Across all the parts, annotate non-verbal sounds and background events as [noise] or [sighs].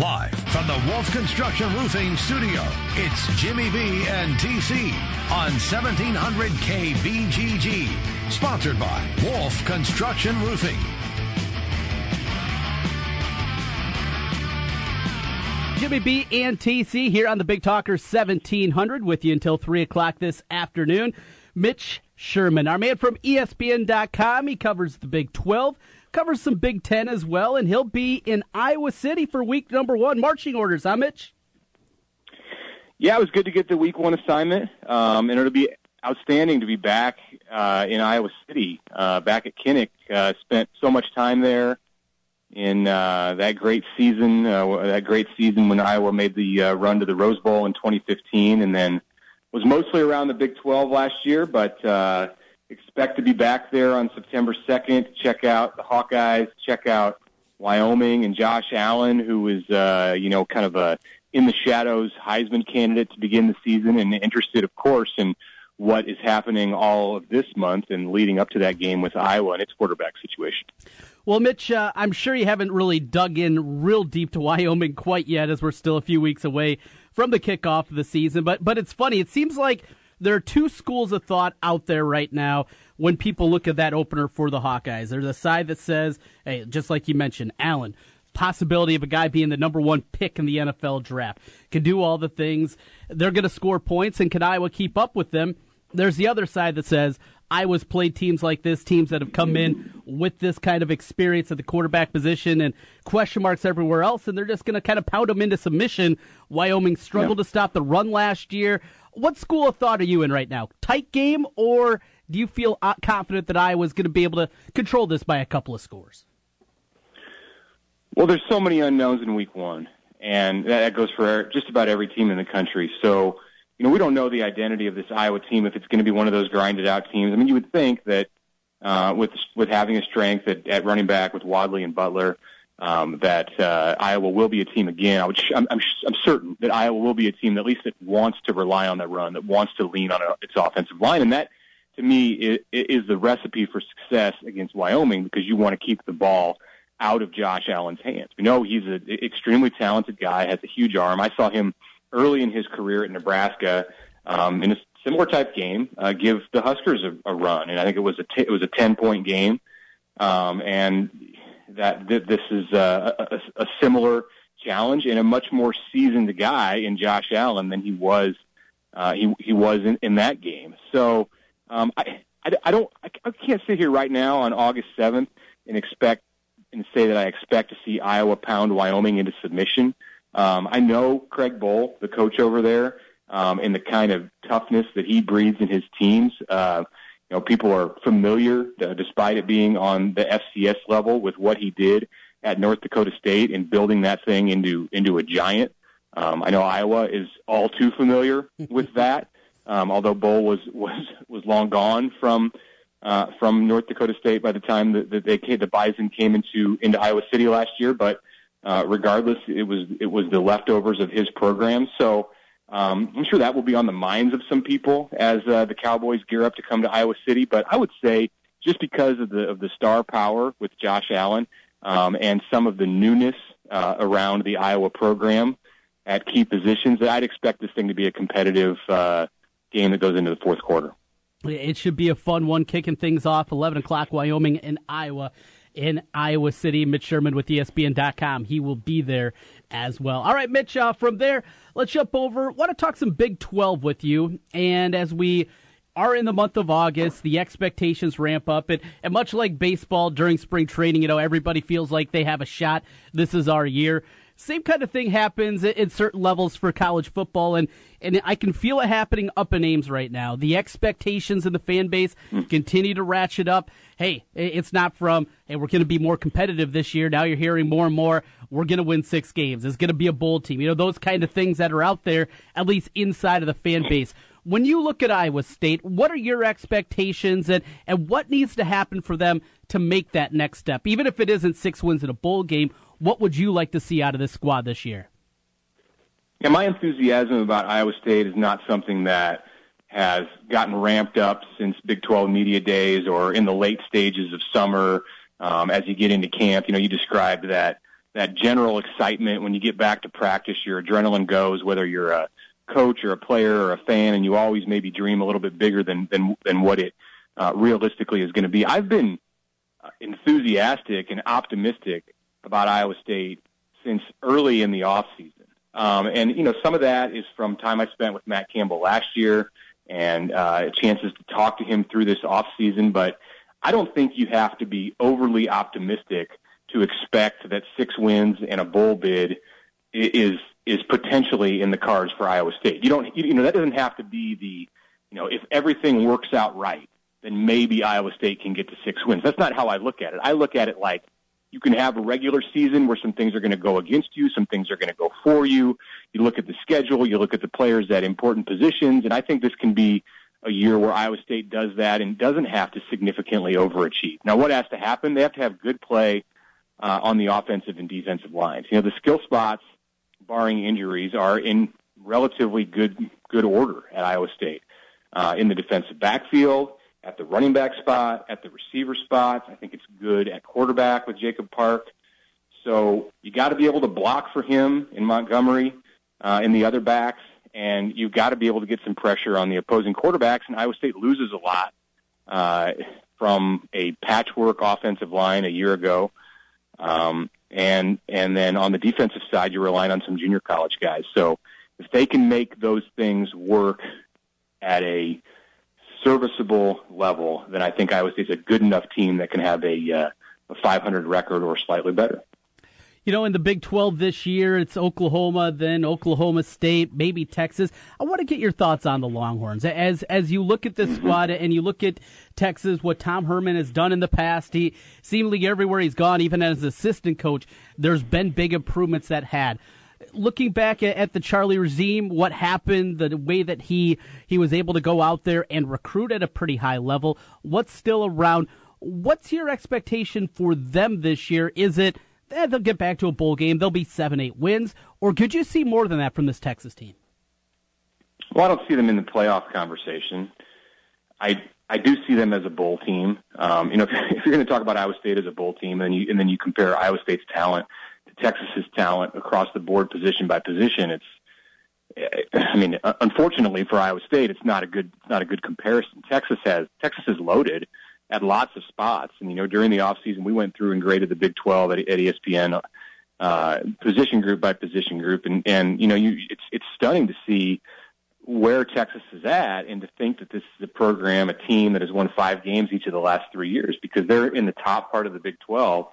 Live from the Wolf Construction Roofing Studio, it's Jimmy B and TC on 1700 KBGG. Sponsored by Wolf Construction Roofing. Jimmy B and TC here on the Big Talker 1700 with you until 3 o'clock this afternoon. Mitch Sherman, our man from ESPN.com, he covers the Big 12 covers some Big Ten as well, and he'll be in Iowa City for week number one. Marching orders, huh, Mitch? Yeah, it was good to get the week one assignment, um, and it'll be outstanding to be back uh, in Iowa City, uh, back at Kinnick. Uh, spent so much time there in uh, that great season, uh, that great season when Iowa made the uh, run to the Rose Bowl in 2015, and then was mostly around the Big 12 last year, but. Uh, expect to be back there on September 2nd to check out the Hawkeyes, check out Wyoming and Josh Allen, who is, uh, you know, kind of a in the shadows Heisman candidate to begin the season and interested, of course, in what is happening all of this month and leading up to that game with Iowa and its quarterback situation. Well, Mitch, uh, I'm sure you haven't really dug in real deep to [laughs] Wyoming quite yet, as we're still a few weeks away from the kickoff of the season. But but it's funny. It seems like there are two schools of thought out there right now when people look at that opener for the Hawkeyes. There's a side that says, hey, just like you mentioned, Allen, possibility of a guy being the number one pick in the NFL draft, can do all the things. They're going to score points, and can Iowa keep up with them? There's the other side that says, Iowa's played teams like this, teams that have come in with this kind of experience at the quarterback position and question marks everywhere else, and they're just going to kind of pound them into submission. Wyoming struggled yeah. to stop the run last year. What school of thought are you in right now? Tight game, or do you feel uh, confident that Iowa's going to be able to control this by a couple of scores? Well, there's so many unknowns in week one, and that goes for just about every team in the country. So, you know, we don't know the identity of this Iowa team if it's going to be one of those grinded out teams. I mean, you would think that uh, with with having a strength at, at running back with Wadley and Butler, um, that uh, Iowa will be a team again. I would, I'm, I'm, I'm certain that Iowa will be a team that at least that wants to rely on that run, that wants to lean on a, its offensive line, and that to me is, is the recipe for success against Wyoming because you want to keep the ball out of Josh Allen's hands. We know he's an extremely talented guy, has a huge arm. I saw him early in his career at Nebraska um, in a similar type game uh, give the Huskers a, a run, and I think it was a t- it was a ten point game. Um, and that th- this is a, a, a similar challenge and a much more seasoned guy in Josh Allen than he was uh, he he was in, in that game. So um, I, I I don't I, I can't sit here right now on August seventh and expect and say that I expect to see Iowa pound Wyoming into submission. Um, I know Craig Bohl, the coach over there, um, and the kind of toughness that he breeds in his teams. Uh, you know, people are familiar, uh, despite it being on the FCS level, with what he did at North Dakota State and building that thing into into a giant. Um, I know Iowa is all too familiar [laughs] with that, um, although Bohl was was was long gone from uh, from North Dakota State by the time that, that they came, the Bison came into into Iowa City last year. But uh, regardless, it was it was the leftovers of his program. So um, I'm sure that will be on the minds of some people as uh, the Cowboys gear up to come to Iowa City. But I would say just because of the of the star power with Josh Allen um, and some of the newness uh, around the Iowa program at key positions, that I'd expect this thing to be a competitive uh, game that goes into the fourth quarter. It should be a fun one, kicking things off 11 o'clock, Wyoming and Iowa in Iowa City. Mitch Sherman with ESPN.com. He will be there as well. All right, Mitch, uh, from there, let's jump over. want to talk some Big 12 with you. And as we are in the month of August, the expectations ramp up. And, and much like baseball during spring training, you know, everybody feels like they have a shot. This is our year. Same kind of thing happens in certain levels for college football, and, and I can feel it happening up in Ames right now. The expectations in the fan base continue to ratchet up. Hey, it's not from, hey, we're going to be more competitive this year. Now you're hearing more and more, we're going to win six games. It's going to be a bowl team. You know, those kind of things that are out there, at least inside of the fan base. When you look at Iowa State, what are your expectations and, and what needs to happen for them to make that next step? Even if it isn't six wins in a bowl game, what would you like to see out of this squad this year? Yeah, my enthusiasm about Iowa State is not something that has gotten ramped up since Big 12 media days or in the late stages of summer um, as you get into camp. You know, you described that that general excitement when you get back to practice. Your adrenaline goes, whether you're a coach or a player or a fan, and you always maybe dream a little bit bigger than than than what it uh, realistically is going to be. I've been uh, enthusiastic and optimistic about Iowa State since early in the off season. Um, and you know, some of that is from time I spent with Matt Campbell last year and uh, chances to talk to him through this off season. But I don't think you have to be overly optimistic to expect that six wins and a bowl bid is is potentially in the cards for Iowa State. You don't, you know, that doesn't have to be the, you know, if everything works out right, then maybe Iowa State can get to six wins. That's not how I look at it. I look at it like you can have a regular season where some things are going to go against you, some things are going to go for you. You look at the schedule, you look at the players at important positions, and I think this can be a year where Iowa State does that and doesn't have to significantly overachieve. Now, what has to happen? They have to have good play uh, on the offensive and defensive lines. You know, the skill spots, barring injuries, are in relatively good good order at Iowa State. Uh, in the defensive backfield, at the running back spot, at the receiver spots. I think it's good at quarterback with Jacob Park. So you got to be able to block for him in Montgomery, uh, in the other backs, and you've got to be able to get some pressure on the opposing quarterbacks. And Iowa State loses a lot uh, from a patchwork offensive line a year ago, um, and and then on the defensive side, you're relying on some junior college guys. So if they can make those things work at a serviceable level, then I think Iowa State's a good enough team that can have a, uh, a 500 record or slightly better. You know, in the Big 12 this year, it's Oklahoma, then Oklahoma State, maybe Texas. I want to get your thoughts on the Longhorns. As as you look at this [clears throat] squad and you look at Texas, what Tom Herman has done in the past, he seemingly everywhere he's gone, even as assistant coach, there's been big improvements that had looking back at, at, the Charlie regime, what happened, the way that he he was able to go out there and recruit at a pretty high level, what's still around? What's your expectation for them this year? Is it eh, they'll get back to a bowl game, they'll be seven, eight wins, or could you see more than that from this Texas team? Well, I don't see them in the playoff conversation. I I do see them as a bowl team. Um, you know, if, [laughs] if you're going to talk about Iowa State as a bowl team, and you and then you compare Iowa State's talent to Texas's talent across the board, position by position. It's, I mean, unfortunately for Iowa State, it's not a good, not a good comparison. Texas has Texas is loaded at lots of spots, and you know, during the off season, we went through and graded the Big 12 at, at ESPN, uh, position group by position group, and and you know, you it's it's stunning to see where Texas is at and to think that this is a program, a team that has won five games each of the last three years because they're in the top part of the Big 12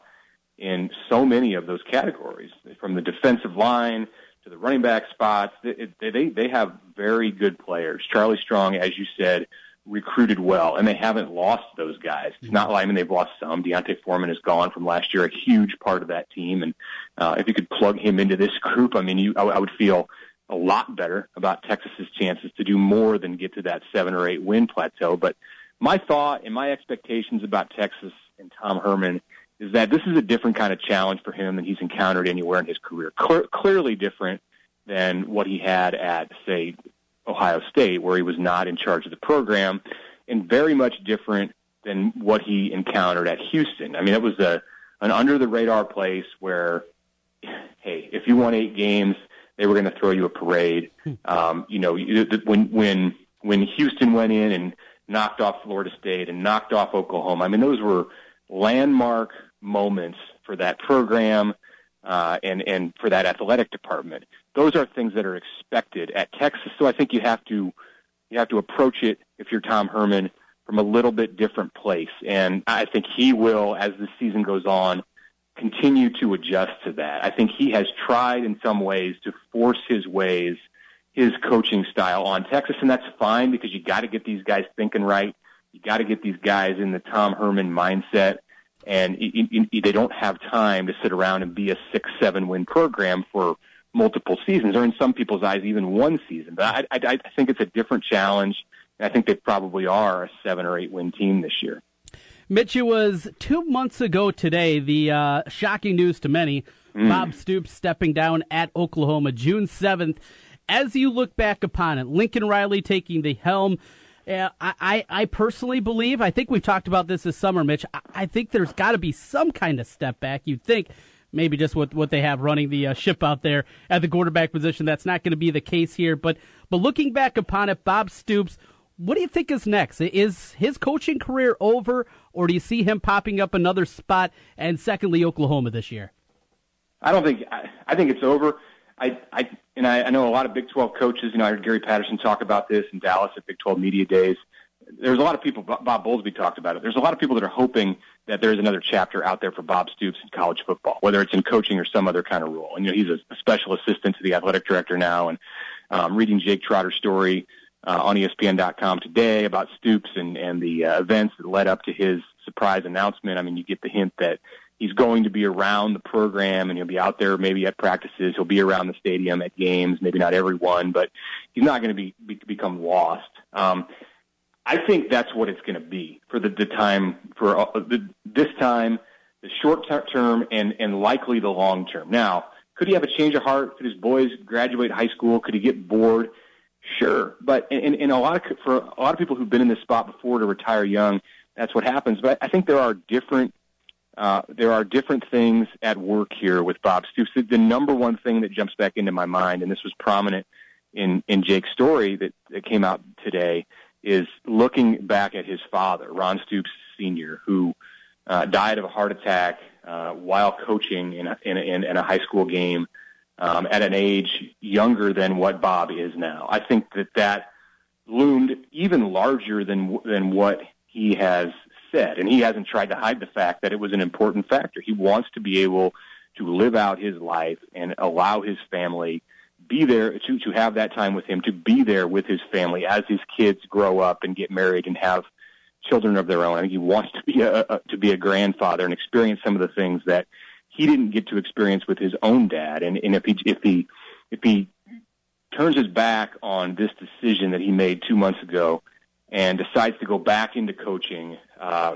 in so many of those categories, from the defensive line to the running back spots. They, they, they have very good players. Charlie Strong, as you said, recruited well, and they haven't lost those guys. It's not like I mean they've lost some. D'Onta Foreman is gone from last year, a huge part of that team, and uh, if you could plug him into this group, I mean, you I, I would feel a lot better about Texas's chances to do more than get to that seven or eight win plateau. But my thought and my expectations about Texas and Tom Herman is that this is a different kind of challenge for him than he's encountered anywhere in his career. Clear, clearly different than what he had at, say, Ohio State, where he was not in charge of the program, and very much different than what he encountered at Houston. I mean, it was a an under the radar place where, hey, if you won eight games, they were going to throw you a parade. Hmm. Um, you know, when when when Houston went in and knocked off Florida State and knocked off Oklahoma, I mean, those were landmark moments for that program uh, and and for that athletic department. Those are things that are expected at Texas. So I think you have to you have to approach it if you're Tom Herman from a little bit different place. And I think he will, as the season goes on, continue to adjust to that. I think he has tried in some ways to force his ways, his coaching style on Texas, and that's fine because you got to get these guys thinking right. You got to get these guys in the Tom Herman mindset and they don't have time to sit around and be a six, seven win program for multiple seasons, or in some people's eyes, even one season. But I, I, I think it's a different challenge. And I think they probably are a seven or eight win team this year. Mitch, it was two months ago today. The uh, shocking news to many: mm. Bob Stoops stepping down at Oklahoma, June seventh. As you look back upon it, Lincoln Riley taking the helm. Yeah, I, I personally believe, I think we've talked about this this summer, Mitch. I, I think there's got to be some kind of step back. You'd think maybe just what what they have running the uh, ship out there at the quarterback position. That's not going to be the case here. But but looking back upon it, Bob Stoops, what do you think is next? Is his coaching career over, or do you see him popping up another spot? And secondly, Oklahoma this year. I don't think I, I think it's over. I, I and I, I know a lot of Big 12 coaches. You know, I heard Gary Patterson talk about this in Dallas at Big 12 media days. There's a lot of people. Bob Bowlesby talked about it. There's a lot of people that are hoping that there's another chapter out there for Bob Stoops in college football, whether it's in coaching or some other kind of role. And you know, he's a, special assistant to the athletic director now, and um, reading Jake Trotter's story uh, on ESPN.com today about Stoops and and the uh, events that led up to his surprise announcement. I mean, you get the hint that he's going to be around the program and he'll be out there maybe at practices. He'll be around the stadium at games, maybe not every one, but he's not going to be, be become lost. Um, I think that's what it's going to be for the, the time for uh, the, this time, the short term and and likely the long term. Now, could he have a change of heart? Could his boys graduate high school? Could he get bored? Sure, but in, in a lot of for a lot of people who've been in this spot before to retire young, that's what happens. But I think there are different uh, there are different things at work here with Bob Stoops. The number one thing that jumps back into my mind, and this was prominent in in Jake's story that, that came out today, is looking back at his father, Ron Stoops Sr., who uh, died of a heart attack uh, while coaching in a, in, a, in a high school game um, at an age younger than what Bob is now. I think that that loomed even larger than than what he has said, and he hasn't tried to hide the fact that it was an important factor. He wants to be able to live out his life and allow his family be there to to have that time with him, to be there with his family as his kids grow up and get married and have children of their own. I think he wants to be a, a to be a grandfather and experience some of the things that he didn't get to experience with his own dad. And, and if he if he if he turns his back on this decision that he made two months ago and decides to go back into coaching, uh,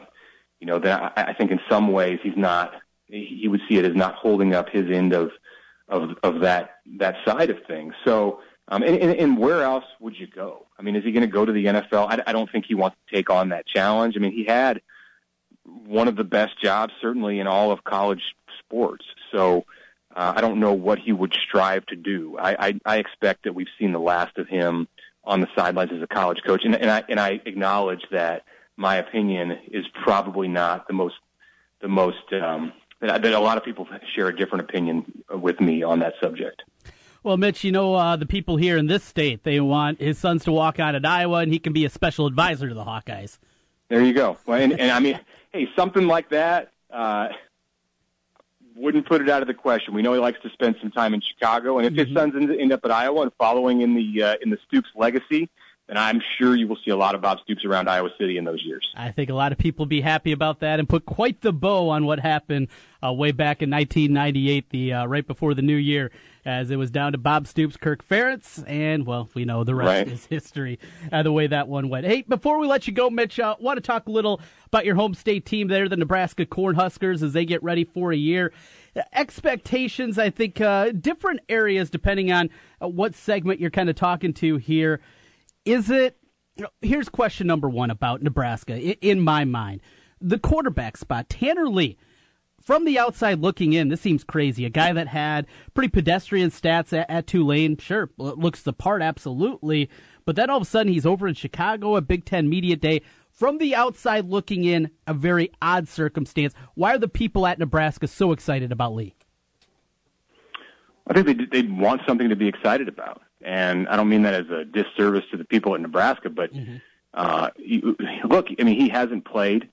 you know, then I, I think in some ways he's not. He would see it as not holding up his end of of of that that side of things. So, um, and, and, and where else would you go? I mean, is he going to go to the NFL? I, I don't think he wants to take on that challenge. I mean, he had one of the best jobs, certainly in all of college sports. So, uh, I don't know what he would strive to do. I, I, I expect that we've seen the last of him on the sidelines as a college coach, and, and I and I acknowledge that my opinion is probably not the most the most um, that a lot of people share a different opinion with me on that subject. Well, Mitch, you know uh, the people here in this state they want his sons to walk out at Iowa, and he can be a special advisor to the Hawkeyes. There you go. Well, and, and I mean, hey, something like that uh, wouldn't put it out of the question. We know he likes to spend some time in Chicago, and if mm-hmm. his sons end, end up at Iowa and following in the uh, in the Stoops legacy, then I'm sure you will see a lot of Bob Stoops around Iowa City in those years. I think a lot of people will be happy about that and put quite the bow on what happened uh, way back in 1998, the uh, right before the new year, as it was down to Bob Stoops, Kirk Ferentz, and well, we know the rest right. is history. Uh, the way that one went. Hey, before we let you go, Mitch, I uh, want to talk a little about your home state team there, the Nebraska Cornhuskers, as they get ready for a year expectations, I think, uh, different areas depending on uh, what segment you're kind of talking to here. Is it? Here's question number one about Nebraska. In my mind, the quarterback spot, Tanner Lee. From the outside looking in, this seems crazy. A guy that had pretty pedestrian stats at, at Tulane, sure, looks the part, absolutely. But then all of a sudden, he's over in Chicago at Big Ten Media Day. From the outside looking in, a very odd circumstance. Why are the people at Nebraska so excited about Lee? I think they they want something to be excited about, and I don't mean that as a disservice to the people in Nebraska, but mm-hmm. uh, you, look, I mean, he hasn't played.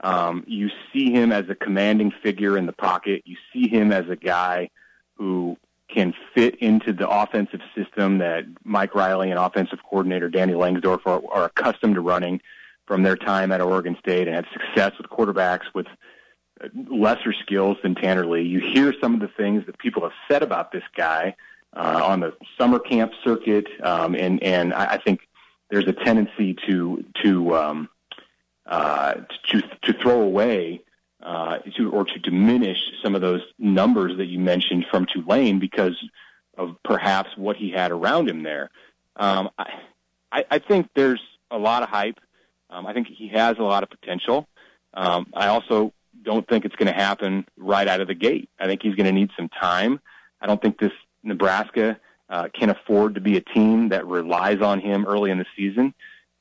Um, you see him as a commanding figure in the pocket. You see him as a guy who can fit into the offensive system that Mike Riley and offensive coordinator Danny Langsdorf are, are accustomed to running from their time at Oregon State and had success with quarterbacks with lesser skills than Tanner Lee. You hear some of the things that people have said about this guy uh, on the summer camp circuit, um, and and I, I think there's a tendency to to um, uh, to to throw away uh, to or to diminish some of those numbers that you mentioned from Tulane because of perhaps what he had around him there. Um, I, I think there's a lot of hype. Um, I think he has a lot of potential. Um, I also don't think it's going to happen right out of the gate. I think he's going to need some time. I don't think this Nebraska uh, can afford to be a team that relies on him early in the season.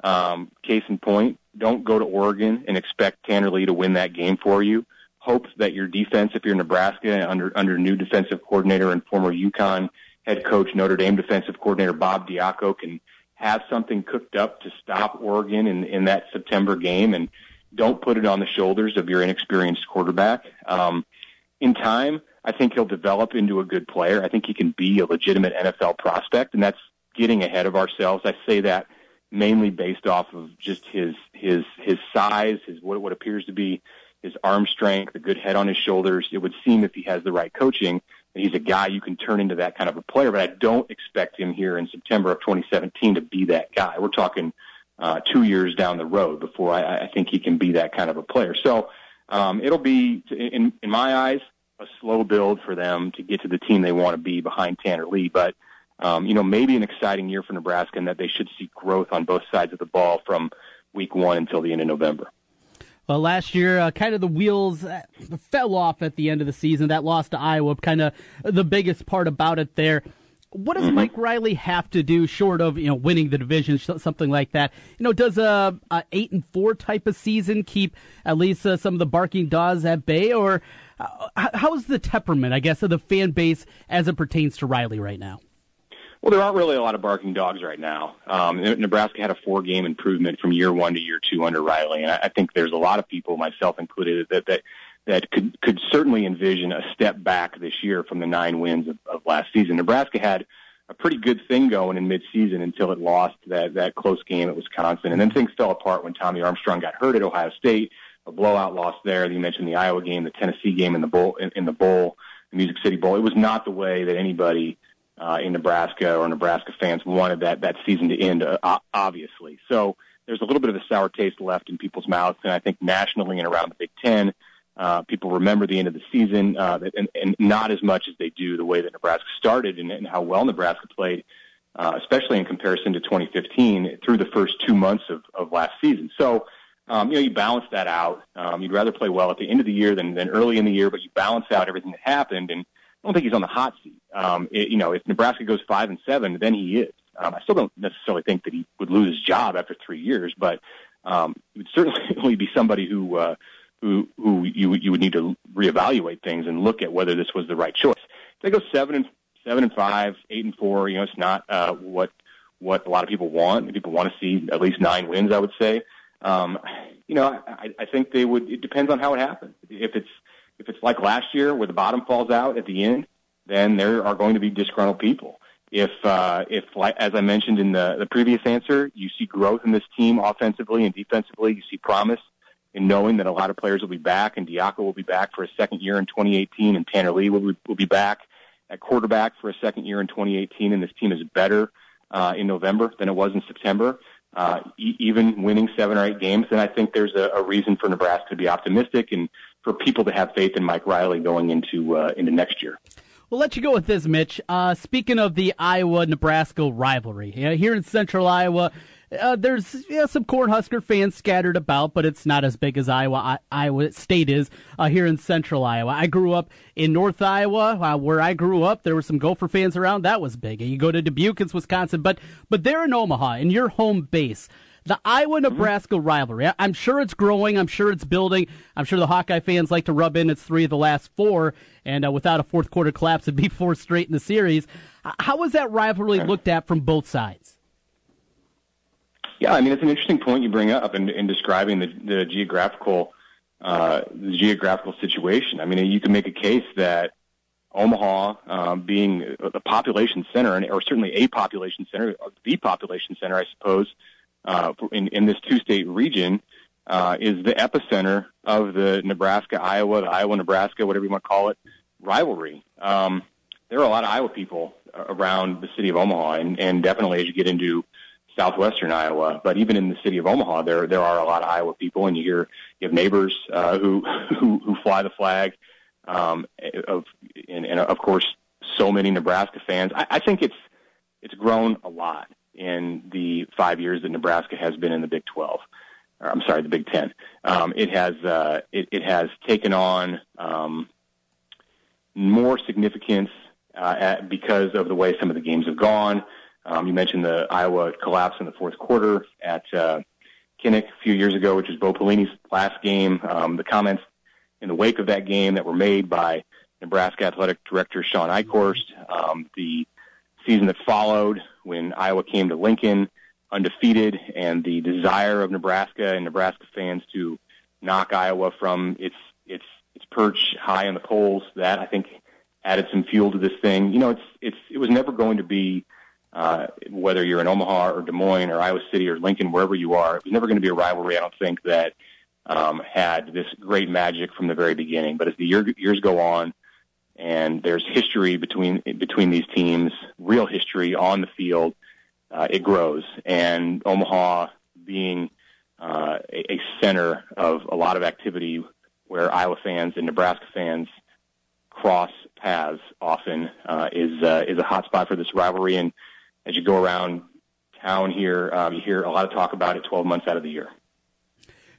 Um, case in point, don't go to Oregon and expect Tanner Lee to win that game for you. Hope that your defense, if you're Nebraska, under under new defensive coordinator and former UConn head coach, Notre Dame defensive coordinator Bob Diaco, can have something cooked up to stop Oregon in, in that September game, and don't put it on the shoulders of your inexperienced quarterback. Um, in time, I think he'll develop into a good player. I think he can be a legitimate NFL prospect, and that's getting ahead of ourselves. I say that mainly based off of just his his his size, his what what appears to be his arm strength, the good head on his shoulders. It would seem if he has the right coaching, that he's a guy you can turn into that kind of a player. But I don't expect him here in September of 2017 to be that guy. We're talking uh, two years down the road before I, I think he can be that kind of a player. So um, it'll be, in in my eyes, a slow build for them to get to the team they want to be behind Tanner Lee. But um, you know, maybe an exciting year for Nebraska, and that they should see growth on both sides of the ball from week one until the end of November. Well, last year, uh, kind of the wheels uh, fell off at the end of the season. That loss to Iowa, kind of the biggest part about it there. What does mm-hmm. Mike Riley have to do, short of you know winning the division, something like that? You know, does a, a eight and four type of season keep at least uh, some of the barking dogs at bay, or uh, how's the temperament, I guess, of the fan base as it pertains to Riley right now? Well, there aren't really a lot of barking dogs right now. Um, Nebraska had a four-game improvement from year one to year two under Riley, and I think there's a lot of people, myself included, that that that could could certainly envision a step back this year from the nine wins of, of last season. Nebraska had a pretty good thing going in midseason until it lost that that close game at Wisconsin, and then things fell apart when Tommy Armstrong got hurt at Ohio State a blowout loss there. You mentioned the Iowa game, the Tennessee game in the bowl, in, in the bowl, the Music City Bowl. It was not the way that anybody uh, in Nebraska or Nebraska fans wanted that that season to end. Uh, obviously, so there's a little bit of a sour taste left in people's mouths, and I think nationally and around the Big Ten. Uh, people remember the end of the season, uh, and, and not as much as they do the way that Nebraska started and, and how well Nebraska played, uh, especially in comparison to 2015 through the first two months of, of last season. So, um, you know, you balance that out. Um, you'd rather play well at the end of the year than, than early in the year, but you balance out everything that happened. And I don't think he's on the hot seat. Um, it, you know, if Nebraska goes five and seven, then he is. Um, I still don't necessarily think that he would lose his job after three years, but um, it would certainly [laughs] be somebody who uh, who who you you would need to reevaluate things and look at whether this was the right choice. If they go seven and seven and five, eight and four, you know, it's not uh, what what a lot of people want. People want to see at least nine wins, I would say. Um, you know, I, I think they would. It depends on how it happens. If it's if it's like last year where the bottom falls out at the end, then there are going to be disgruntled people. If uh, if like as I mentioned in the the previous answer, you see growth in this team offensively and defensively, you see promise in knowing that a lot of players will be back, and Diaco will be back for a second year in 2018, and Tanner Lee will be, will be back at quarterback for a second year in 2018, and this team is better uh, in November than it was in September uh, e- even winning seven or eight games, then I think there's a, a reason for Nebraska to be optimistic and for people to have faith in Mike Riley going into uh, into next year. We'll let you go with this, Mitch. Uh, speaking of the Iowa Nebraska rivalry, here in central Iowa, uh, there's yeah, some Cornhusker fans scattered about, but it's not as big as Iowa I, Iowa State is uh, here in central Iowa. I grew up in North Iowa, uh, where I grew up. There were some Gopher fans around. That was big. And you go to Dubuque, it's Wisconsin, but but they're in Omaha, in your home base. The Iowa Nebraska mm-hmm. rivalry. I'm sure it's growing. I'm sure it's building. I'm sure the Hawkeye fans like to rub in its three of the last four, and uh, without a fourth quarter collapse, it'd be [laughs] four straight in the series. How was that rivalry looked at from both sides? Yeah, I mean it's an interesting point you bring up in, in describing the, the geographical uh, the geographical situation. I mean, you can make a case that Omaha, um, being a population center, or certainly a population center, the population center, I suppose, uh, in, in this two-state region, uh, is the epicenter of the Nebraska, Iowa, the Iowa, Nebraska, whatever you want to call it, rivalry. Um, there are a lot of Iowa people around the city of Omaha, and, and definitely as you get into southwestern Iowa. But even in the city of Omaha, there there are a lot of Iowa people, and you hear you have neighbors uh, who, who who fly the flag, um, of and, and of course so many Nebraska fans. I, I think it's it's grown a lot in the five years that Nebraska has been in the Big 12. or I'm sorry, the Big Ten. Um, it has uh, it, it has taken on um, more significance uh, at, because of the way some of the games have gone. Um, you mentioned the Iowa collapse in the fourth quarter at uh, Kinnick a few years ago, which was Bo Pelini's last game. Um, the comments in the wake of that game that were made by Nebraska Athletic Director Shawn Eichorst, um, the season that followed when Iowa came to Lincoln undefeated, and the desire of Nebraska and Nebraska fans to knock Iowa from its its its perch high in the polls. That I think added some fuel to this thing. You know, it's it's it was never going to be uh, whether you're in Omaha or Des Moines or Iowa City or Lincoln, wherever you are. It was never going to be a rivalry. I don't think that um, had this great magic from the very beginning. But as the year, years go on, and there's history between between these teams, real history on the field, uh, it grows. And Omaha being uh, a, a center of a lot of activity where Iowa fans and Nebraska fans cross paths often uh, is uh, is a hot spot for this rivalry. And as you go around town here, um, you hear a lot of talk about it 12 months out of the year.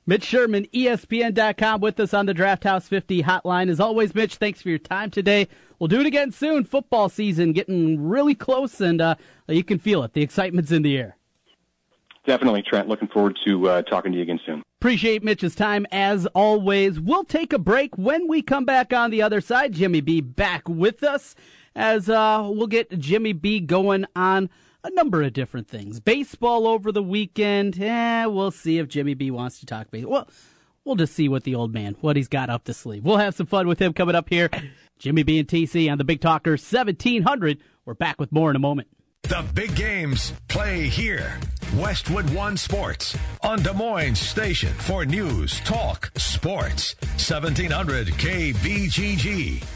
Mitch Sherman, ESPN.com, with us on the Draft House 50 hotline. As always, Mitch, thanks for your time today. We'll do it again soon. Football season getting really close, and uh, you can feel it. The excitement's in the air. Definitely, Trent. Looking forward to uh, talking to you again soon. Appreciate Mitch's time as always. We'll take a break. When we come back on the other side, Jimmy B back with us as uh, we'll get Jimmy B going on a number of different things. Baseball over the weekend. Eh, we'll see if Jimmy B wants to talk baseball. Well, we'll just see what the old man, what he's got up the sleeve. We'll have some fun with him coming up here. Jimmy B and TC on the Big Talker 1700. We're back with more in a moment. The big games play here. Westwood One Sports on Des Moines Station for news, talk, sports. 1700 KBGG.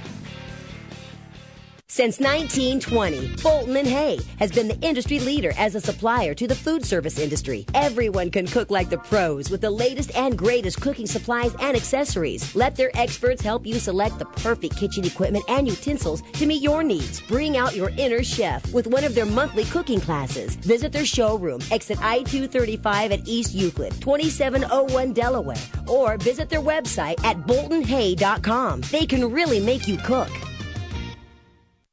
Since 1920, Bolton and Hay has been the industry leader as a supplier to the food service industry. Everyone can cook like the pros with the latest and greatest cooking supplies and accessories. Let their experts help you select the perfect kitchen equipment and utensils to meet your needs. Bring out your inner chef with one of their monthly cooking classes. Visit their showroom, exit I-235 at East Euclid, 2701 Delaware, or visit their website at boltonhay.com. They can really make you cook.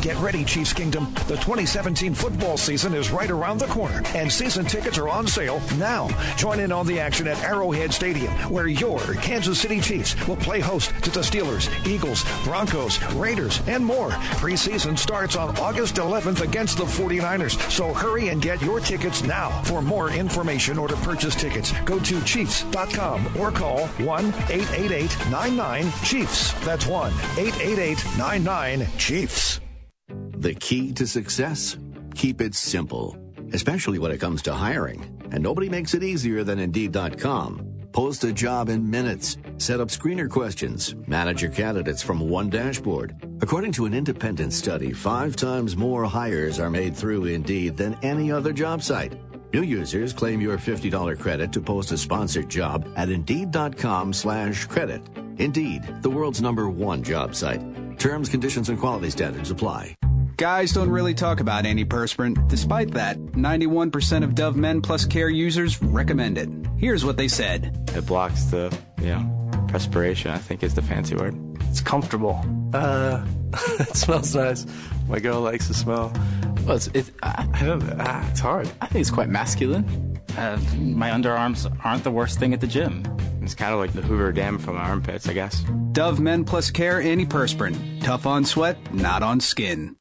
Get ready, Chiefs Kingdom. The 2017 football season is right around the corner, and season tickets are on sale now. Join in on the action at Arrowhead Stadium, where your Kansas City Chiefs will play host to the Steelers, Eagles, Broncos, Raiders, and more. Preseason starts on August 11th against the 49ers, so hurry and get your tickets now. For more information or to purchase tickets, go to Chiefs.com or call 1 888 99 Chiefs. That's 1 888 99 Chiefs. The key to success? Keep it simple, especially when it comes to hiring. And nobody makes it easier than Indeed.com. Post a job in minutes. Set up screener questions. Manage your candidates from one dashboard. According to an independent study, five times more hires are made through Indeed than any other job site. New users claim your $50 credit to post a sponsored job at Indeed.com slash credit. Indeed, the world's number one job site. Terms, conditions, and quality standards apply. Guys don't really talk about antiperspirant. Despite that, 91% of Dove Men Plus Care users recommend it. Here's what they said. It blocks the, you know, perspiration, I think is the fancy word. It's comfortable. Uh, [laughs] it smells nice. My girl likes the smell. Well, it's, it, I, I don't ah, it's hard. I think it's quite masculine. Uh, my underarms aren't the worst thing at the gym. It's kind of like the Hoover Dam from my armpits, I guess. Dove Men Plus Care Antiperspirant. Tough on sweat, not on skin.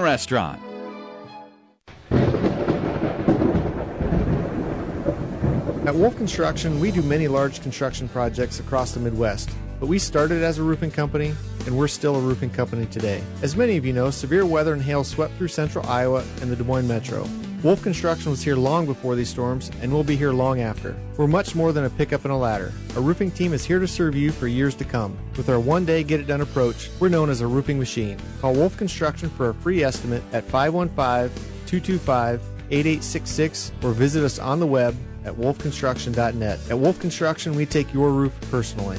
Restaurant. At Wolf Construction, we do many large construction projects across the Midwest, but we started as a roofing company and we're still a roofing company today. As many of you know, severe weather and hail swept through central Iowa and the Des Moines metro. Wolf Construction was here long before these storms and will be here long after. We're much more than a pickup and a ladder. Our roofing team is here to serve you for years to come. With our one day get it done approach, we're known as a roofing machine. Call Wolf Construction for a free estimate at 515 225 8866 or visit us on the web at wolfconstruction.net. At Wolf Construction, we take your roof personally.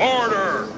Order!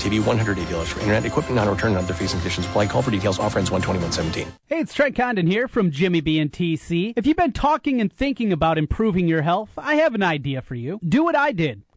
TV, $180 for internet, equipment non-return and other fees and conditions apply. Call for details. Offer ends 12117. Hey, it's Trent Condon here from Jimmy B and TC. If you've been talking and thinking about improving your health, I have an idea for you. Do what I did.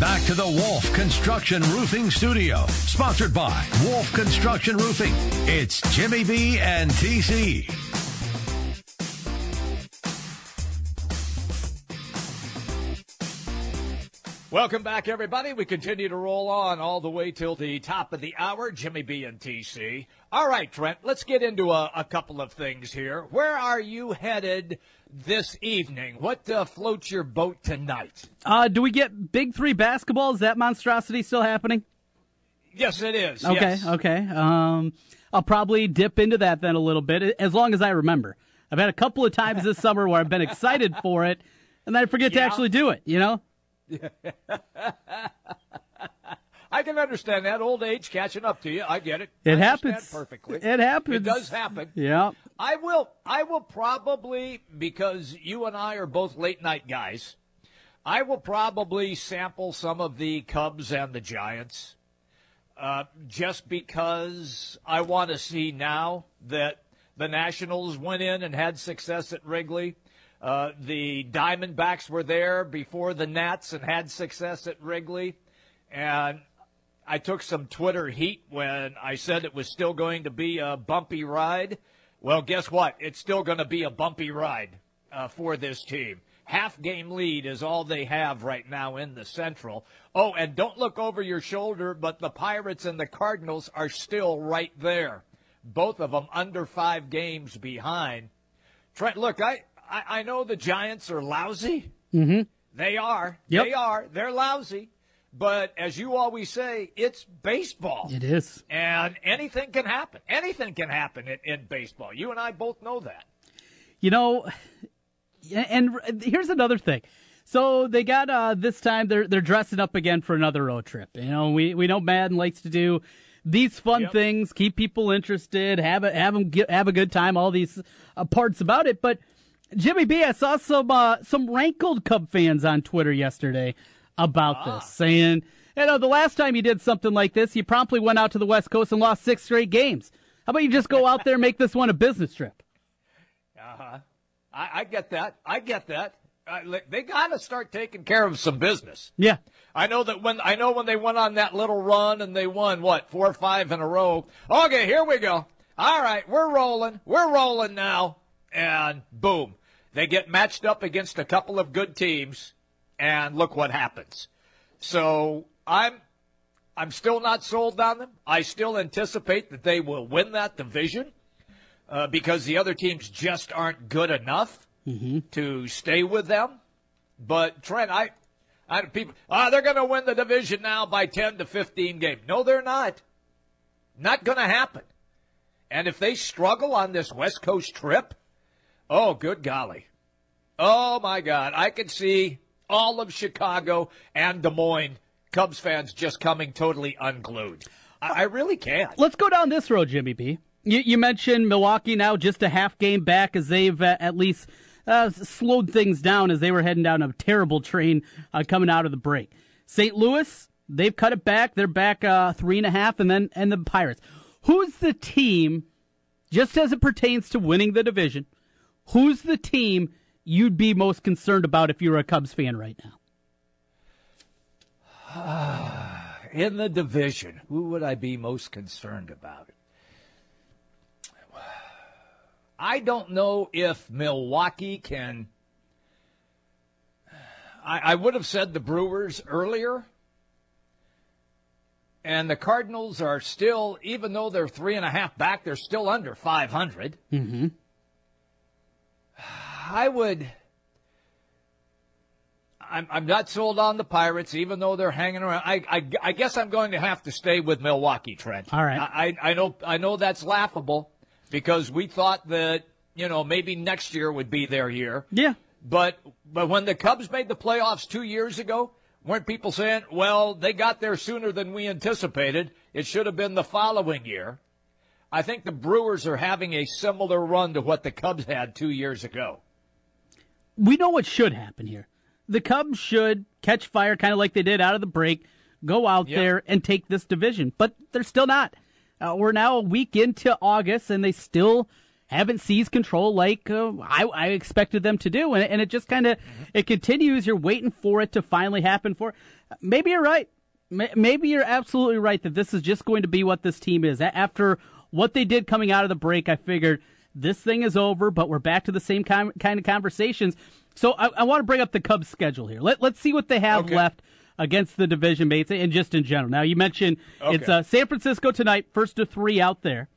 Back to the Wolf Construction Roofing Studio, sponsored by Wolf Construction Roofing. It's Jimmy B and TC. Welcome back, everybody. We continue to roll on all the way till the top of the hour. Jimmy B and TC. All right, Trent, let's get into a, a couple of things here. Where are you headed this evening? What uh, floats your boat tonight? Uh, do we get Big Three basketball? Is that monstrosity still happening? Yes, it is. Okay, yes. okay. Um, I'll probably dip into that then a little bit, as long as I remember. I've had a couple of times this [laughs] summer where I've been excited for it, and then I forget to actually do it. You know? [laughs] I can understand that old age catching up to you. I get it. It I happens. perfectly. It happens. It does happen. Yeah. I will. I will probably because you and I are both late night guys. I will probably sample some of the Cubs and the Giants, uh, just because I want to see now that the Nationals went in and had success at Wrigley. Uh, the Diamondbacks were there before the Nats and had success at Wrigley, and I took some Twitter heat when I said it was still going to be a bumpy ride. Well, guess what? It's still going to be a bumpy ride uh, for this team. Half game lead is all they have right now in the Central. Oh, and don't look over your shoulder, but the Pirates and the Cardinals are still right there. Both of them under five games behind. Trent, look, I, I, I know the Giants are lousy. Mm-hmm. They are. Yep. They are. They're lousy. But as you always say, it's baseball. It is. And anything can happen. Anything can happen in, in baseball. You and I both know that. You know, and here's another thing. So they got uh, this time they're they're dressing up again for another road trip. You know, we we know Maddon likes to do these fun things, keep people interested, have a, have them get, have a good time. All these uh, parts about it, but Jimmy B, I saw some uh, some rankled Cub fans on Twitter yesterday about this, saying, you know, the last time you did something like this, you promptly went out to the West Coast and lost six straight games. How about you just go out there and make this one a business trip? Uh huh. I, I get that. I get that. Uh, they got to start taking care of some business. Yeah. I know that when I know when they went on that little run and they won what four or five in a row. Okay, here we go. All right, we're rolling. We're rolling now, and boom, they get matched up against a couple of good teams, and look what happens. So I'm I'm still not sold on them. I still anticipate that they will win that division uh, because the other teams just aren't good enough to stay with them. But Trent, I, I people, ah, they're going to win the division now by ten to fifteen games. No, they're not. Not going to happen. And if they struggle on this West Coast trip, oh, good golly. Oh, my God. I can see all of Chicago and Des Moines Cubs fans just coming totally unglued. I, I really can't. Let's go down this road, Jimmy B. You, you mentioned Milwaukee now just a half game back as they've uh, at least uh, slowed things down as they were heading down a terrible train uh, coming out of the break. St. Louis, they've cut it back. They're back uh, three and a half, and then and the Pirates. Who's the team, just as it pertains to winning the division? Who's the team you'd be most concerned about if you were a Cubs fan right now? [sighs] In the division, who would I be most concerned about? [sighs] I don't know if Milwaukee can. [sighs] I, I would have said the Brewers earlier. And the Cardinals are still, even though they're three and a half back, they're still under 500. Mm-hmm. I would. I'm, I'm not sold on the Pirates, even though they're hanging around. I, I, I guess I'm going to have to stay with Milwaukee, Trent. All right. I, I know I know that's laughable because we thought that you know maybe next year would be their year. Yeah. But but when the Cubs made the playoffs two years ago, weren't people saying, well, they got there sooner than we anticipated? It should have been the following year. I think the Brewers are having a similar run to what the Cubs had two years ago. We know what should happen here. The Cubs should catch fire kind of like they did out of the break, go out Yep. there and take this division, but they're still not. Uh, we're now a week into August and they still haven't seized control like uh, I, I expected them to do, and, and it just kind of it continues. You're waiting for it to finally happen. For maybe you're right. May- Maybe you're absolutely right that this is just going to be what this team is. After what they did coming out of the break, I figured this thing is over, but we're back to the same kind kind of conversations. So I, I want to bring up the Cubs schedule here. Let, let's see what they have Okay. left against the division mates and just in general. Now you mentioned Okay. it's uh, San Francisco tonight, first to three out there,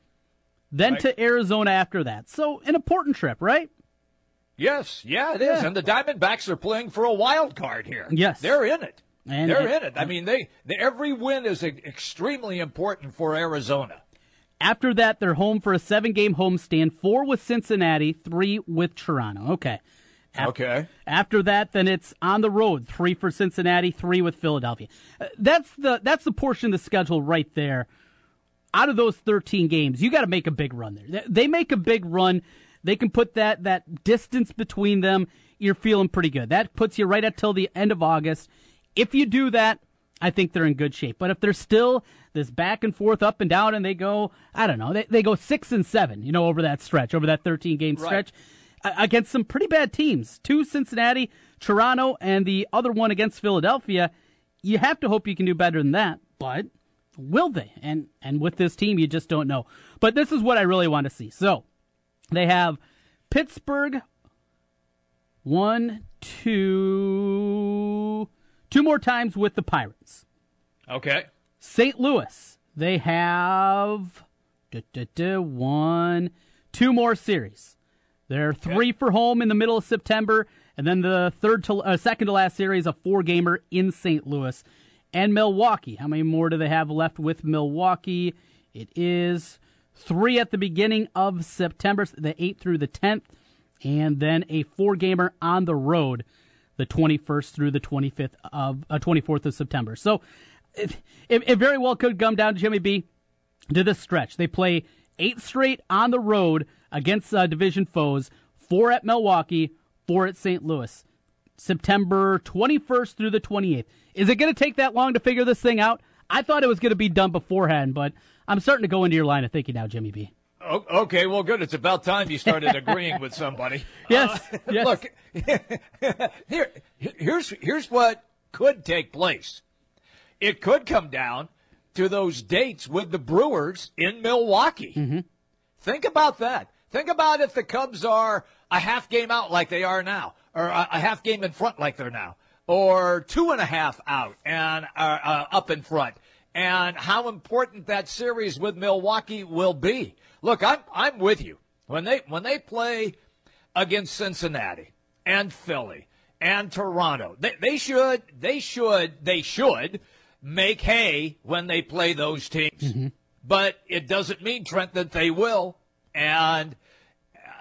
then Right. to Arizona after that. So an important trip, right? Yes, yeah, it is. And the Diamondbacks are playing for a wild card here. Yes. they're in it. And- they're and- in it. I mean, they, they every win is extremely important for Arizona. After that, they're home for a seven-game homestand, four with Cincinnati, three with Toronto. Okay. Af- Okay. After that, then it's on the road, three for Cincinnati, three with Philadelphia. Uh, That's the that's the portion of the schedule right there. Out of those 13 games, you got to make a big run there. They- They make a big run. They can put that that distance between them. You're feeling pretty good. That puts you right up till the end of August. If you do that, I think they're in good shape. But if they're still this back and forth, up and down, and they go, I don't know, they, they go six and seven, you know, over that stretch, over that 13 game stretch, a- against some pretty bad teams. Two Cincinnati, Toronto, and the other one against Philadelphia. You have to hope you can do better than that, but will they? And and with this team, you just don't know. But this is what I really want to see. So they have Pittsburgh, one, two, two more times with the Pirates. Okay. St. Louis, they have duh, duh, duh, one, two more series. They're three for home in the middle of September, and then the third to uh, second to last series, a four gamer in St. Louis, and Milwaukee. How many more do they have left with Milwaukee? It is three at the beginning of September, the eighth through the tenth, and then a four gamer on the road, the twenty first through the twenty fifth of uh, twenty fourth of September. So it, it, it very well could come down to Jimmy B to this stretch. They play eight straight on the road against uh, division foes, four at Milwaukee, four at St. Louis. September 21st through the 28th. Is it going to take that long to figure this thing out? I thought it was going to be done beforehand, but I'm starting to go into your line of thinking now, Jimmy B. O- Okay, well, good. It's about time you started agreeing with somebody. [laughs] Yes, Uh, yes. Look, [laughs] here, here's here's what could take place. It could come down to those dates with the Brewers in Milwaukee. Think about that. Think about if the Cubs are a half game out like they are now, or a, a half game in front like they're now, or two and a half out and uh, uh, up in front, and how important that series with Milwaukee will be. Look, I'm I'm with you when they when they play against Cincinnati and Philly and Toronto. They, they should they should they should make hay when they play those teams. Mm-hmm. But it doesn't mean Trent that they will. And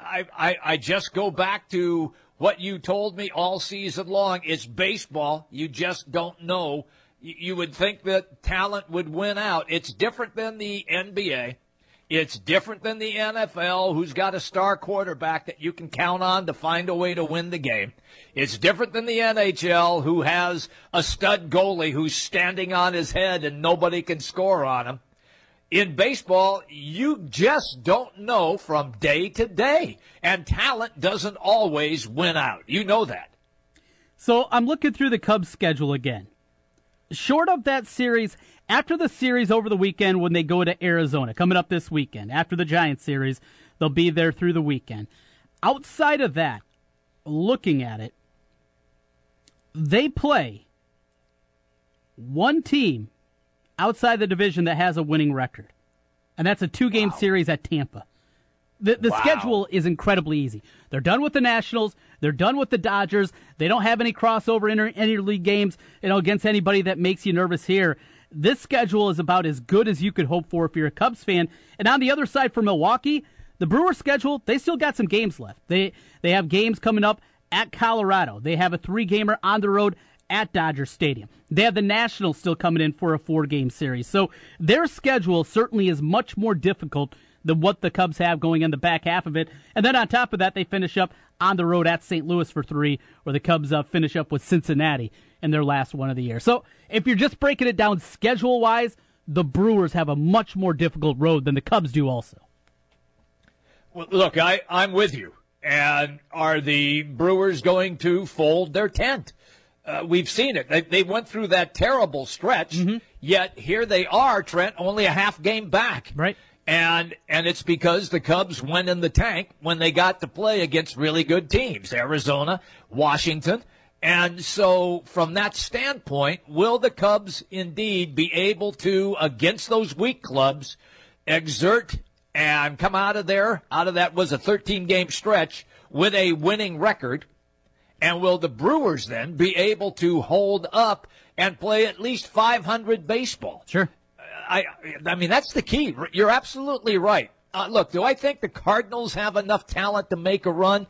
I, I I just go back to what you told me all season long. It's baseball. You just don't know. You would think that talent would win out. It's different than the NBA. It's different than the NFL, who's got a star quarterback that you can count on to find a way to win the game. It's different than the NHL, who has a stud goalie who's standing on his head and nobody can score on him. In baseball, you just don't know from day to day, and talent doesn't always win out. You know that. So I'm looking through the Cubs schedule again. Short of that series, after the series over the weekend when they go to Arizona, coming up this weekend, after the Giants series, they'll be there through the weekend. Outside of that, looking at it, they play one team outside the division that has a winning record, and that's a two game series at Tampa. The, the Wow. schedule is incredibly easy. They're done with the Nationals. They're done with the Dodgers. They don't have any crossover inter, interleague games, you know, against anybody that makes you nervous here. This schedule is about as good as you could hope for if you're a Cubs fan. And on the other side for Milwaukee, the Brewers schedule, they still got some games left. They they have games coming up at Colorado. They have a three-gamer on the road at Dodger Stadium. They have the Nationals still coming in for a four-game series. So their schedule certainly is much more difficult than what the Cubs have going in the back half of it. And then on top of that, they finish up on the road at St. Louis for three, where the Cubs uh, finish up with Cincinnati in their last one of the year. So if you're just breaking it down schedule wise, the Brewers have a much more difficult road than the Cubs do also. Well, look, I, I'm with you. And are the Brewers going to fold their tent? Uh, we've seen it. They, they went through that terrible stretch, yet here they are, Trent, only a half game back. Right. And and it's because the Cubs went in the tank when they got to play against really good teams, Arizona, Washington, And so, from that standpoint, will the Cubs indeed be able to, against those weak clubs, exert and come out of there, out of that was a 13 game stretch with a winning record? And will the Brewers then be able to hold up and play at least 500 baseball? Sure. I, I mean, that's the key. You're absolutely right. Uh, look, do I think the Cardinals have enough talent to make a run?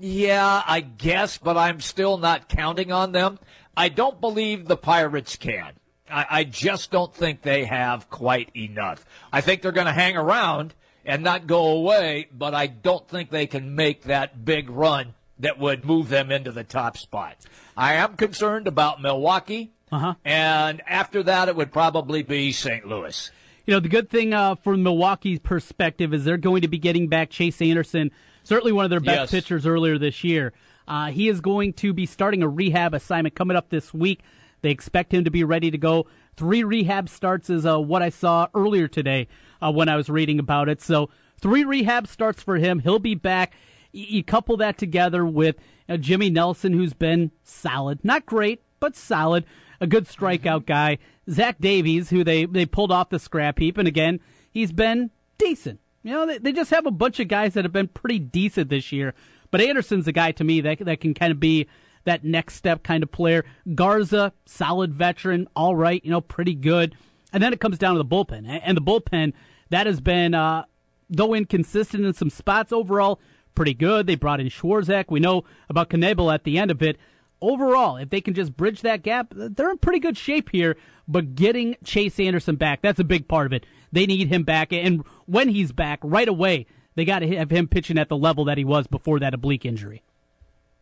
Yeah, I guess, but I'm still not counting on them. I don't believe the Pirates can. I, I just don't think they have quite enough. I think they're going to hang around and not go away, but I don't think they can make that big run that would move them into the top spot. I am concerned about Milwaukee, uh-huh. and after that, it would probably be St. Louis. You know, the good thing uh, from Milwaukee's perspective is they're going to be getting back Chase Anderson, certainly one of their best Yes. pitchers earlier this year. Uh, he is going to be starting a rehab assignment coming up this week. They expect him to be ready to go. Three rehab starts is uh, what I saw earlier today uh, when I was reading about it. So three rehab starts for him. He'll be back. You couple that together with uh, Jimmy Nelson, who's been solid, not great, but solid, a good strikeout guy. Zach Davies, who they they pulled off the scrap heap, and again he's been decent. You know, they, they just have a bunch of guys that have been pretty decent this year. But Anderson's a guy to me that that can kind of be that next step kind of player. Garza, solid veteran, all right, you know, pretty good. And then it comes down to the bullpen, and the bullpen that has been, uh, though inconsistent in some spots, overall pretty good. They brought in Swarzak. We know about Knebel at the end of it. Overall, if they can just bridge that gap, they're in pretty good shape here. But getting Chase Anderson back, that's a big part of it. They need him back, and when he's back, right away, they got to have him pitching at the level that he was before that oblique injury.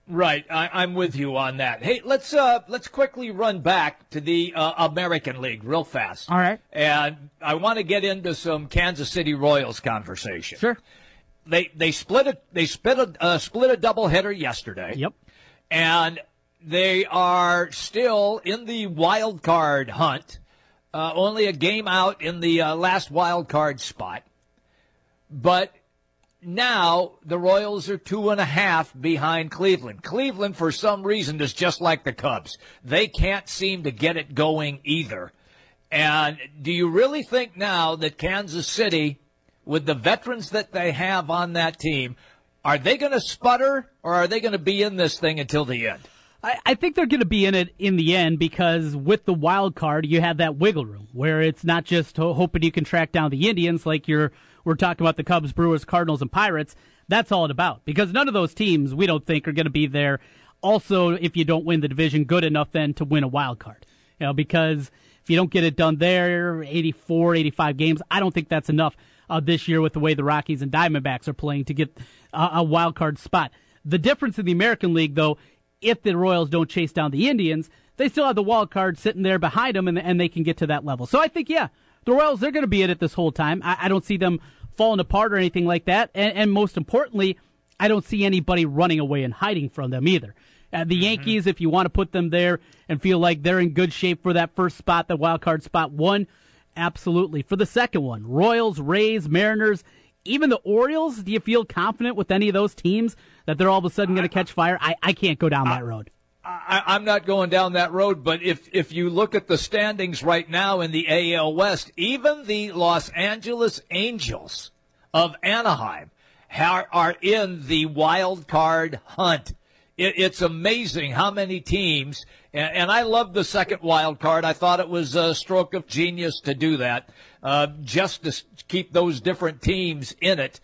Right, I, I'm with you on that. Hey, let's uh, let's quickly run back to the uh, American League real fast. All right. And I want to get into some Kansas City Royals conversation. Sure. They they split a they split a uh, split a doubleheader yesterday. Yep. And they are still in the wild card hunt. Uh, only a game out in the uh, last wild card spot. But now the Royals are two and a half behind Cleveland. Cleveland, for some reason, is just like the Cubs. They can't seem to get it going either. And do you really think now that Kansas City, with the veterans that they have on that team, are they going to sputter or are they going to be in this thing until the end? I, I think they're going to be in it in the end because with the wild card, you have that wiggle room where it's not just ho- hoping you can track down the Indians like you're we're talking about the Cubs, Brewers, Cardinals, and Pirates. That's all it about because none of those teams we don't think are going to be there. Also, if you don't win the division, good enough then to win a wild card. You know, because if you don't get it done there, 84, 85 games, I don't think that's enough uh, this year with the way the Rockies and Diamondbacks are playing to get uh, a wild card spot. The difference in the American League, though, if the Royals don't chase down the Indians, they still have the wild card sitting there behind them, and, and they can get to that level. So I think, yeah, the Royals they're going to be in it this whole time. I, I don't see them falling apart or anything like that. And, and most importantly, I don't see anybody running away and hiding from them either. Uh, the Yankees, if you want to put them there and feel like they're in good shape for that first spot, the wild card spot one, absolutely. For the second one, Royals, Rays, Mariners, even the Orioles, do you feel confident with any of those teams that they're all of a sudden going to catch fire? I, I can't go down that road. I, I'm not going down that road, but if if you look at the standings right now in the AL West, even the Los Angeles Angels of Anaheim are, are in the wild card hunt. It, it's amazing how many teams, and, and I love the second wild card. I thought it was a stroke of genius to do that, uh, just to keep those different teams in it.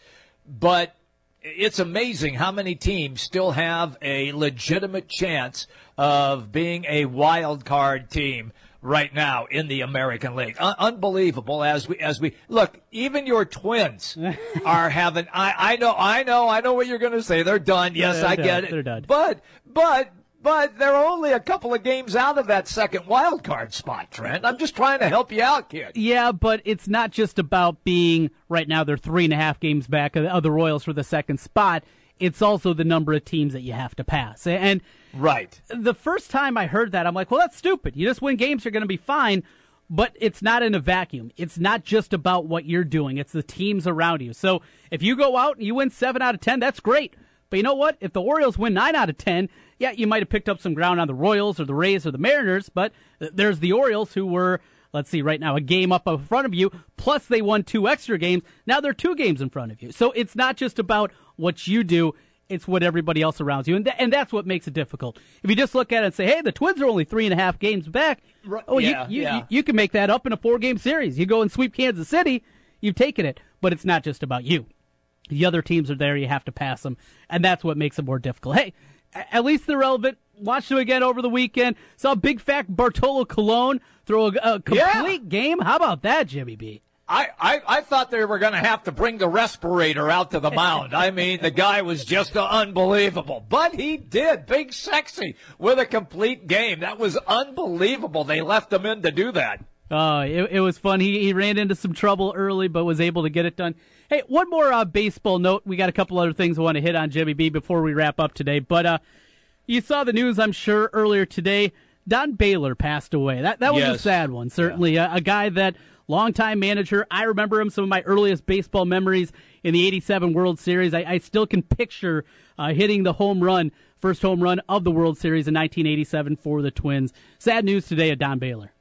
But it's amazing how many teams still have a legitimate chance of being a wild card team right now in the American League. Un- unbelievable as we as we look. Even your Twins [laughs] are having. I I know I know I know what you're going to say. They're done. Yes, They're I done. get it. They're done. But but. But they're only a couple of games out of that second wild card spot, Trent. I'm just trying to help you out, kid. Yeah, but it's not just about being right now. They're three and a half games back of the Royals for the second spot. It's also the number of teams that you have to pass. And right, the first time I heard that, I'm like, well, that's stupid. You just win games, you're going to be fine. But it's not in a vacuum. It's not just about what you're doing. It's the teams around you. So if you go out and you win seven out of ten, that's great. But you know what? If the Orioles win nine out of ten, yeah, you might have picked up some ground on the Royals or the Rays or the Mariners. But there's the Orioles who were, let's see, right now a game up in front of you. Plus they won two extra games. Now they're two games in front of you. So it's not just about what you do. It's what everybody else around you, and th- and that's what makes it difficult. If you just look at it and say, "Hey, the Twins are only three and a half games back," oh, yeah, you, you, yeah. you you can make that up in a four game series. You go and sweep Kansas City, you've taken it. But it's not just about you. The other teams are there. You have to pass them, and that's what makes it more difficult. Hey, at least they're relevant. Watched them again over the weekend. Saw big fat Bartolo Colon throw a, a complete game. How about that, Jimmy B? I, I, I thought they were going to have to bring the respirator out to the mound. I mean, the guy was just unbelievable. But he did. Big sexy with a complete game. That was unbelievable. They left him in to do that. Uh, it, it was fun. He, he ran into some trouble early, but was able to get it done. Hey, one more uh, baseball note. We got a couple other things I want to hit on, Jimmy B, before we wrap up today. But uh, you saw the news, I'm sure, earlier today. Don Baylor passed away. That that was a sad one, certainly. A, a guy that longtime manager. I remember him. Some of my earliest baseball memories in the '87 World Series. I, I still can picture uh, hitting the home run, first home run of the World Series in 1987 for the Twins. Sad news today of Don Baylor.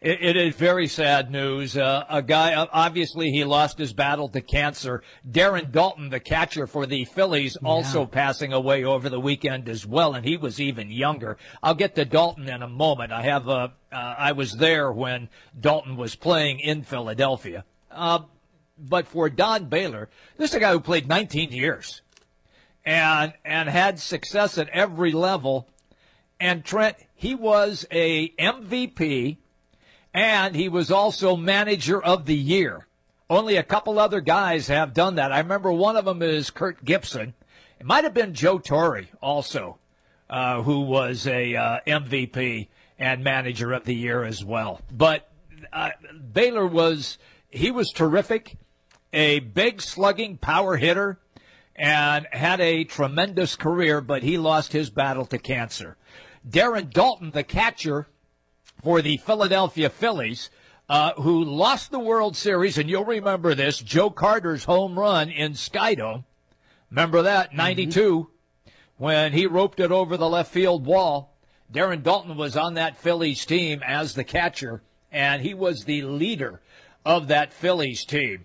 It, it is very sad news. Uh, a guy, obviously, he lost his battle to cancer. Darren Daulton, the catcher for the Phillies, also passing away over the weekend as well, and he was even younger. I'll get to Daulton in a moment. I have, uh, uh, I was there when Daulton was playing in Philadelphia. Uh, but for Don Baylor, this is a guy who played 19 years and and had success at every level. And Trent, he was a MVP and he was also manager of the year. Only a couple other guys have done that. I remember one of them is Kurt Gibson. It might have been Joe Torre also, uh, who was a uh, MVP and manager of the year as well. But uh, Baylor was he was terrific, a big slugging power hitter, and had a tremendous career. But he lost his battle to cancer. Darren Daulton, the catcher for the Philadelphia Phillies, uh, who lost the World Series, and you'll remember this Joe Carter's home run in Skydome. Remember that, 92, when he roped it over the left field wall. Darren Daulton was on that Phillies team as the catcher, and he was the leader of that Phillies team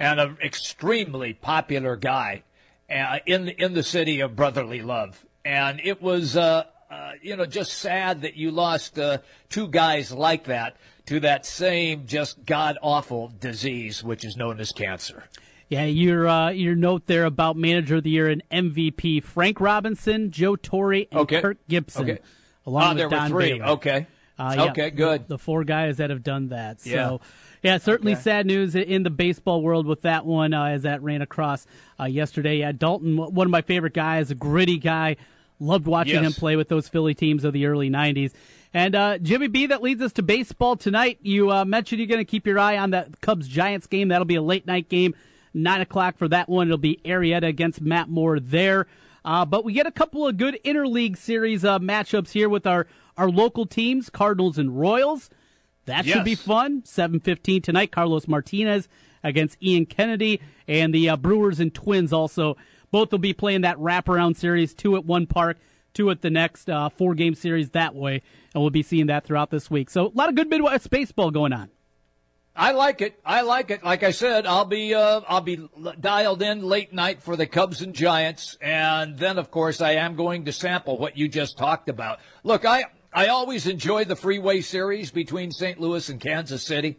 and an extremely popular guy uh, in, in the city of brotherly love. And it was, uh, uh, you know, just sad that you lost uh, two guys like that to that same just god awful disease, which is known as cancer. Yeah, your uh, your note there about manager of the year and MVP Frank Robinson, Joe Torre, and Okay. Kirk Gibson, Okay. along Ah, with there were Don three. Baylor. Okay. Uh, yeah, Okay, good. The, the four guys that have done that. So, Yeah. yeah, certainly Okay. sad news in the baseball world with that one uh, as that ran across uh, yesterday. Yeah, Daulton, one of my favorite guys, a gritty guy. Loved watching Yes. him play with those Philly teams of the early '90s. And uh, Jimmy B, that leads us to baseball tonight. You uh, mentioned you're going to keep your eye on that Cubs Giants game. That'll be a late night game, nine o'clock for that one. It'll be Arrieta against Matt Moore there. Uh, but we get a couple of good interleague series uh, matchups here with our our local teams, Cardinals and Royals. That should be fun. Seven fifteen tonight. Carlos Martinez against Ian Kennedy, and the uh, Brewers and Twins also. Both will be playing that wraparound series, two at one park, two at the next uh, four game series that way, and we'll be seeing that throughout this week. So a lot of good Midwest baseball going on. I like it. I like it. Like I said, I'll be uh, I'll be dialed in late night for the Cubs and Giants, and then of course I am going to sample what you just talked about. Look, I I always enjoy the freeway series between St. Louis and Kansas City,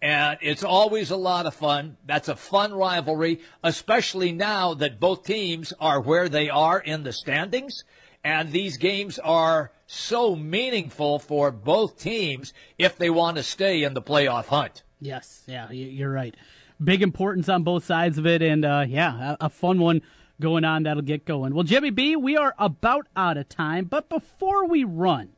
and it's always a lot of fun. That's a fun rivalry, especially now that both teams are where they are in the standings. And these games are so meaningful for both teams if they want to stay in the playoff hunt. Yes, yeah, you're right. Big importance on both sides of it, and uh, yeah, a, a fun one going on that'll get going. Well, Jimmy B, we are about out of time, but before we run,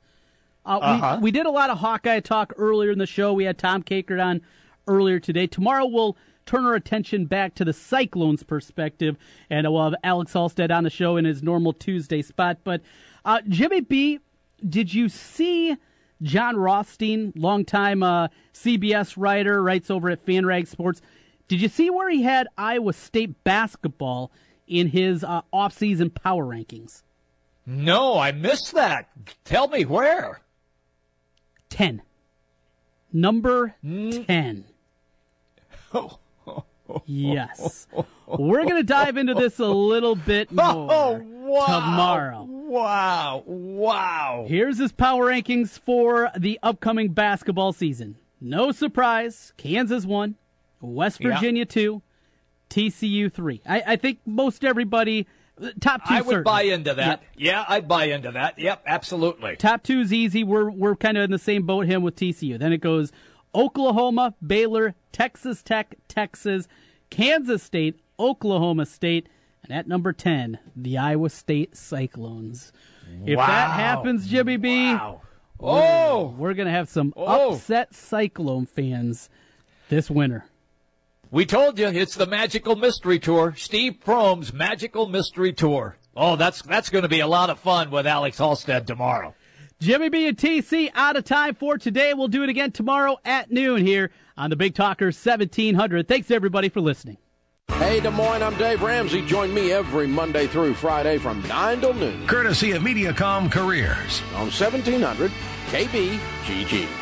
uh, Uh-huh. we, we did a lot of Hawkeye talk earlier in the show. We had Tom Kakert on earlier today. Tomorrow we'll turn our attention back to the Cyclones perspective, and we'll have Alex Halstead on the show in his normal Tuesday spot. But uh, Jimmy B, did you see Jon Rothstein, longtime uh, CBS writer, writes over at FanRag Sports? Did you see where he had Iowa State basketball in his uh, off-season power rankings? No, I missed that. Tell me where. 10. Number hmm? 10. [laughs] yes. We're going to dive into this a little bit [laughs] oh, more Oh, wow. tomorrow. Wow. Wow. Here's his power rankings for the upcoming basketball season. No surprise, Kansas 1, West Yeah. Virginia 2, TCU 3. I, I think most everybody, top two I would buy into that. Yep. Yeah, I'd buy into that. Yep, absolutely. Top two's easy. We're we're kind of in the same boat him with TCU. Then it goes Oklahoma, Baylor, Texas Tech, Texas, Kansas State, Oklahoma State, and at number ten, the Iowa State Cyclones. If Wow. that happens, Jimmy B, Oh, we're gonna have some Oh. upset Cyclone fans this winter. We told you it's the Magical Mystery Tour. Steve Prohm's Magical Mystery Tour. Oh, that's that's going to be a lot of fun with Alex Halstead tomorrow. Jimmy B and TC out of time for today. We'll do it again tomorrow at noon here on the Big Talker 1700. Thanks everybody for listening. Hey, Des Moines, I'm Dave Ramsey. Join me every Monday through Friday from 9 till noon Courtesy of Mediacom Careers. on 1700 KBGG.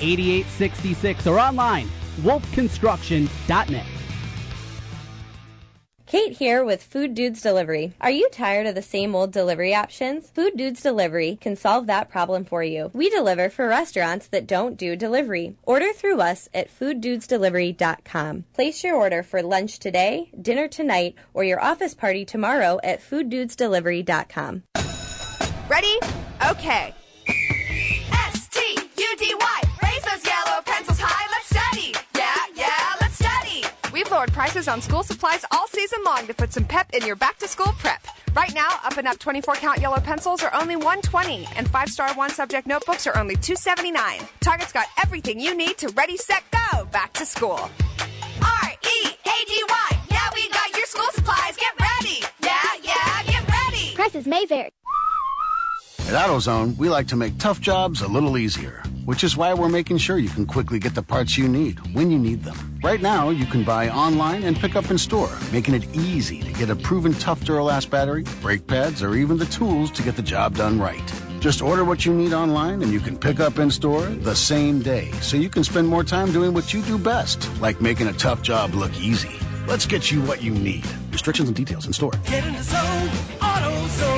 8866 or online wolfconstruction.net. Kate here with Food Dudes Delivery. Are you tired of the same old delivery options? Food Dudes Delivery can solve that problem for you. We deliver for restaurants that don't do delivery. Order through us at fooddudesdelivery.com. Place your order for lunch today, dinner tonight, or your office party tomorrow at fooddudesdelivery.com. Ready? Okay. S T U D Y. Those yellow, pencils high, let's study. Yeah, yeah, let's study. We've lowered prices on school supplies all season long to put some pep in your back to school prep. Right now, up and up 24 count yellow pencils are only 120 and 5 star one subject notebooks are only 279. Target's got everything you need to ready set go back to school. R E A D Y. Now we got your school supplies. Get ready. Yeah, yeah, get ready. Prices may vary. At AutoZone, we like to make tough jobs a little easier, which is why we're making sure you can quickly get the parts you need when you need them. Right now, you can buy online and pick up in store, making it easy to get a proven tough Duralast battery, brake pads, or even the tools to get the job done right. Just order what you need online and you can pick up in store the same day, so you can spend more time doing what you do best, like making a tough job look easy. Let's get you what you need. Restrictions and details in store. Get in the zone, AutoZone.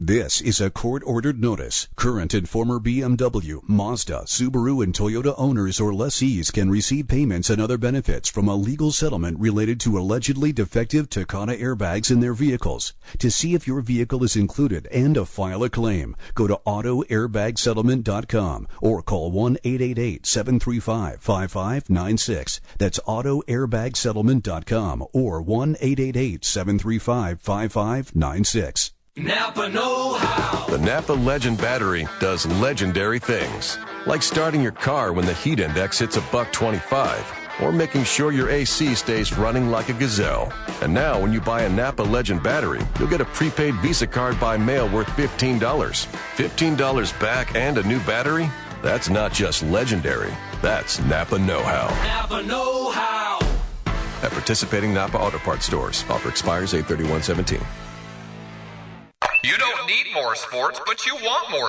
This is a court ordered notice. Current and former BMW, Mazda, Subaru, and Toyota owners or lessees can receive payments and other benefits from a legal settlement related to allegedly defective Takata airbags in their vehicles. To see if your vehicle is included and to file a claim, go to AutoAirbagSettlement.com or call 1 888 735 5596. That's AutoAirbagSettlement.com or 1 888 735 5596. Napa Know How. The Napa Legend battery does legendary things, like starting your car when the heat index hits a buck 25, or making sure your AC stays running like a gazelle. And now, when you buy a Napa Legend battery, you'll get a prepaid Visa card by mail worth $15. $15 back and a new battery? That's not just legendary. That's Napa Know How. Napa Know How. At participating Napa Auto Parts stores. Offer expires 831 17. You don't need more sports, but you want more